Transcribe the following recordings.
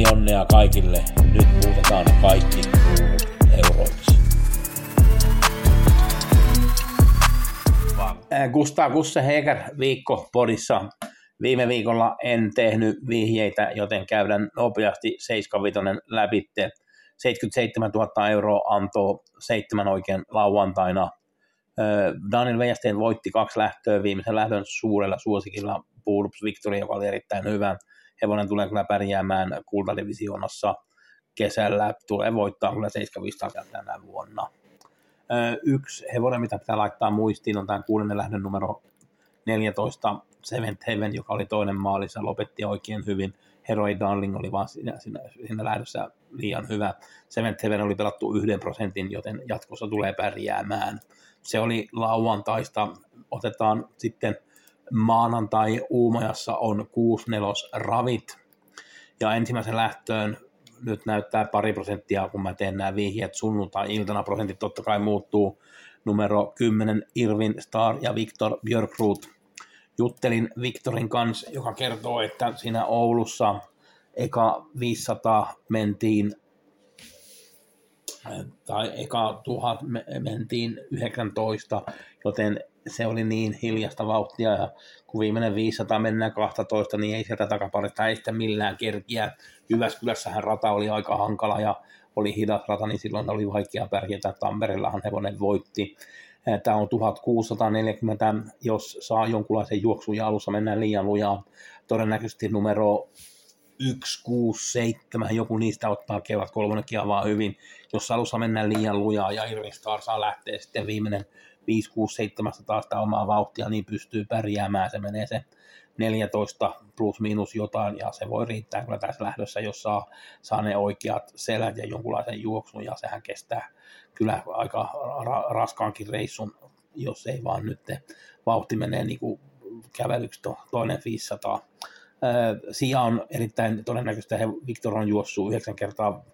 Pelionnea kaikille. Nyt muutetaan kaikki euroiksi. Äh, Gustav Gusse Heger viikko podissa. Viime viikolla en tehnyt vihjeitä, joten käydään nopeasti 75 läpitte. 77 000 euroa antoi seitsemän oikein lauantaina. Äh, Daniel Weijasteen voitti kaksi lähtöä viimeisen lähdön suurella suosikilla Puulups Victory, joka oli erittäin hyvä. Hevonen tulee kyllä pärjäämään kultadivisioonassa kesällä, tulee voittaa kyllä 75 tänä vuonna. Yksi hevonen, mitä pitää laittaa muistiin, on tämä kuudennen lähdön numero 14, Seventh Heaven, joka oli toinen maalissa, lopetti oikein hyvin. Heroi Darling oli vaan siinä, siinä, siinä lähdössä liian hyvä. Seventh Heaven oli pelattu yhden prosentin, joten jatkossa tulee pärjäämään. Se oli lauantaista. Otetaan sitten maanantai Uumajassa on 6 ravit. Ja ensimmäisen lähtöön nyt näyttää pari prosenttia, kun mä teen nämä vihjeet sunnuntai-iltana. Prosentit totta kai muuttuu. Numero 10 Irvin Star ja Victor Björkrut. Juttelin Victorin kanssa, joka kertoo, että siinä Oulussa eka 500 mentiin tai eka tuhat me- mentiin 19, joten se oli niin hiljasta vauhtia, ja kun viimeinen 500 mennään 12, niin ei sieltä takaparista ei sitten millään kerkiä. Jyväskylässähän rata oli aika hankala ja oli hidas rata, niin silloin oli vaikea pärjätä. Tampereellahan hevonen voitti. Tämä on 1640, jos saa jonkunlaisen juoksun ja alussa mennään liian lujaa. Todennäköisesti numero 1, 6, 7, joku niistä ottaa kevät kolmonenkin avaa hyvin. Jos alussa mennään liian lujaa ja Irving Star saa lähteä sitten viimeinen 5, 6, 7 taas sitä omaa vauhtia, niin pystyy pärjäämään. Se menee se 14 plus miinus jotain ja se voi riittää kyllä tässä lähdössä, jos saa, saa ne oikeat selät ja jonkunlaisen juoksun ja sehän kestää kyllä aika ra- raskaankin reissun, jos ei vaan nyt vauhti menee niin kuin kävelyksi to, toinen 500. Sia on erittäin todennäköistä, että Viktor on juossut yhdeksän kertaa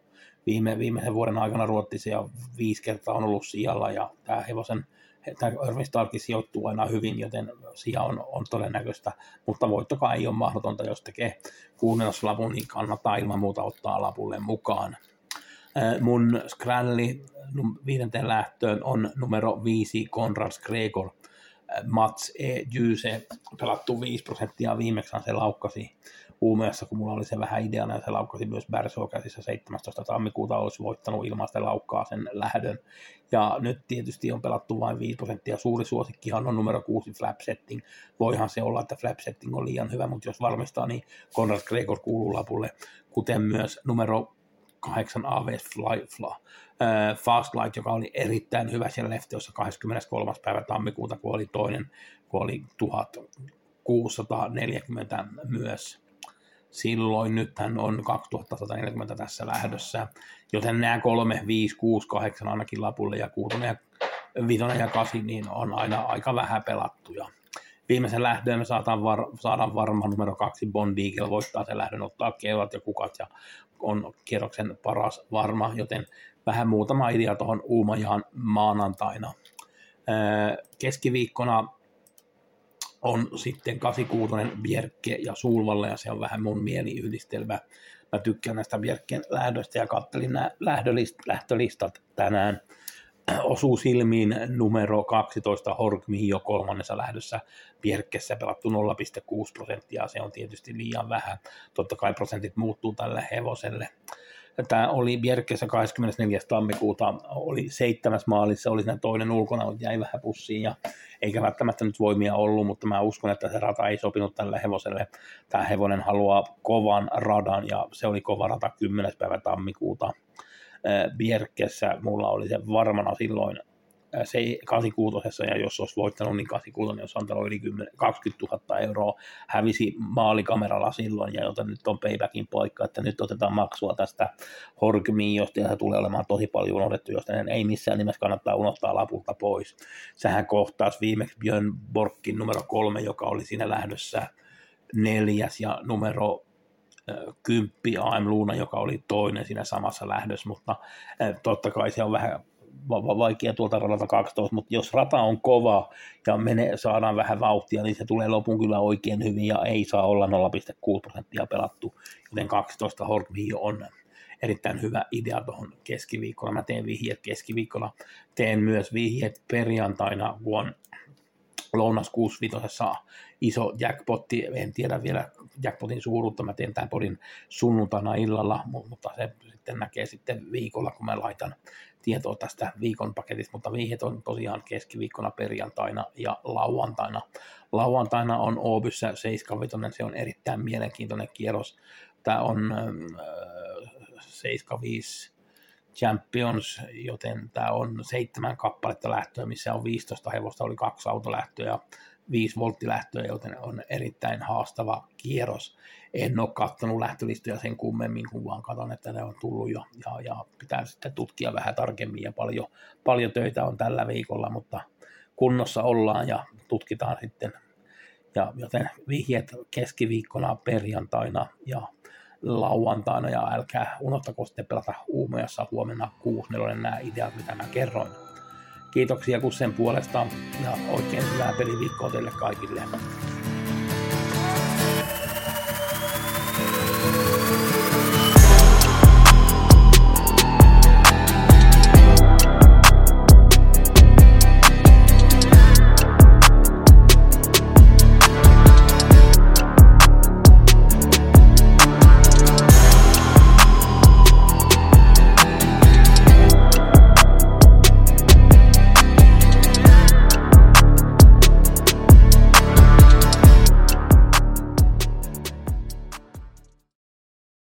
viime, viimeisen vuoden aikana Ruotsissa ja viisi kertaa on ollut sijalla ja tämä hevosen tämä Irving Starkin sijoittuu aina hyvin, joten sija on, on todennäköistä, mutta voittokaan ei ole mahdotonta, jos tekee kuunneloslapun, niin kannattaa ilman muuta ottaa lapulle mukaan. Mun Scralli viidenteen lähtöön on numero 5 Konrad Gregor. Mats E. Jyse pelattu 5 prosenttia viimeksi se laukkasi Uumeessa, kun mulla oli se vähän ideana, ja se laukkasi myös Bärsoa käsissä 17. tammikuuta, olisi voittanut ilmaisten laukkaa sen lähdön. Ja nyt tietysti on pelattu vain 5 prosenttia. Suuri suosikkihan on numero 6 flap setting. Voihan se olla, että flap setting on liian hyvä, mutta jos varmistaa, niin Conrad Gregor kuuluu lapulle, kuten myös numero 8 AV Fly, Fly, äh, Fast Light, joka oli erittäin hyvä siellä Leftiossa 23. päivä tammikuuta, kun oli toinen, kun oli 1640 myös silloin, nythän on 2140 tässä lähdössä, joten nämä 3, 5, 6, 8 ainakin lapulle ja 6 ja 5 ja 8 niin on aina aika vähän pelattuja. Viimeisen lähdön me saadaan, var, saadaan varma numero kaksi Bond Eagle voittaa sen lähdön, ottaa keulat ja kukat ja on kierroksen paras varma, joten vähän muutama idea tuohon Uumajaan maanantaina. Keskiviikkona on sitten 86 Bjerke ja Sulvalle, ja se on vähän mun mieliyhdistelmä. Mä tykkään näistä Bjerken lähdöistä ja kattelin nämä lähdölist, lähtölistat tänään. Osuu silmiin numero 12 Horkmi jo kolmannessa lähdössä Bjerkessä pelattu 0,6 prosenttia, se on tietysti liian vähän. Totta kai prosentit muuttuu tälle hevoselle. Tämä oli Bjerkessä 24. tammikuuta, oli seitsemäs maalissa, oli siinä toinen ulkona, mutta jäi vähän pussiin ja eikä välttämättä nyt voimia ollut, mutta mä uskon, että se rata ei sopinut tälle hevoselle. Tämä hevonen haluaa kovan radan ja se oli kova rata 10. päivä tammikuuta Bjerkessä. Mulla oli se varmana silloin se 86 ja jos olisi voittanut, niin 86 olisi antanut yli 10, 20 000 euroa, hävisi maalikameralla silloin, ja joten nyt on paybackin paikka, että nyt otetaan maksua tästä Horkmiosta, ja se tulee olemaan tosi paljon unohdettu, josta ei missään nimessä kannattaa unohtaa lapulta pois. Sähän kohtaasi viimeksi Björn Borkin numero kolme, joka oli siinä lähdössä neljäs, ja numero kymppi AM Luuna, joka oli toinen siinä samassa lähdössä, mutta totta kai se on vähän vaikea tuolta radalta 12, mutta jos rata on kova ja menee, saadaan vähän vauhtia, niin se tulee lopun kyllä oikein hyvin ja ei saa olla 0,6 prosenttia pelattu, joten 12 Horkmi on erittäin hyvä idea tuohon keskiviikkona. Mä teen vihjeet keskiviikkona, teen myös vihjeet perjantaina, kun on lounas 65 iso jackpotti, en tiedä vielä jackpotin suuruutta, mä teen tämän podin sunnuntaina illalla, mutta se sitten näkee sitten viikolla, kun mä laitan tietoa tästä viikon paketista, mutta vihjet on tosiaan keskiviikkona, perjantaina ja lauantaina. Lauantaina on Oobyssä 75, se on erittäin mielenkiintoinen kierros. Tämä on äh, 75 Champions, joten tämä on seitsemän kappaletta lähtöä, missä on 15 hevosta, oli kaksi autolähtöä ja 5 volttilähtöä, joten on erittäin haastava kierros. En ole katsonut lähtölistoja sen kummemmin, kun vaan katson, että ne on tullut jo, ja, ja pitää sitten tutkia vähän tarkemmin, ja paljon, paljon töitä on tällä viikolla, mutta kunnossa ollaan ja tutkitaan sitten. Ja, joten vihjeet keskiviikkona, perjantaina ja lauantaina, ja älkää unohtako sitten pelata Uumojassa huomenna 6 nämä ideat, mitä mä kerroin. Kiitoksia sen puolesta ja oikein hyvää peliviikkoa teille kaikille.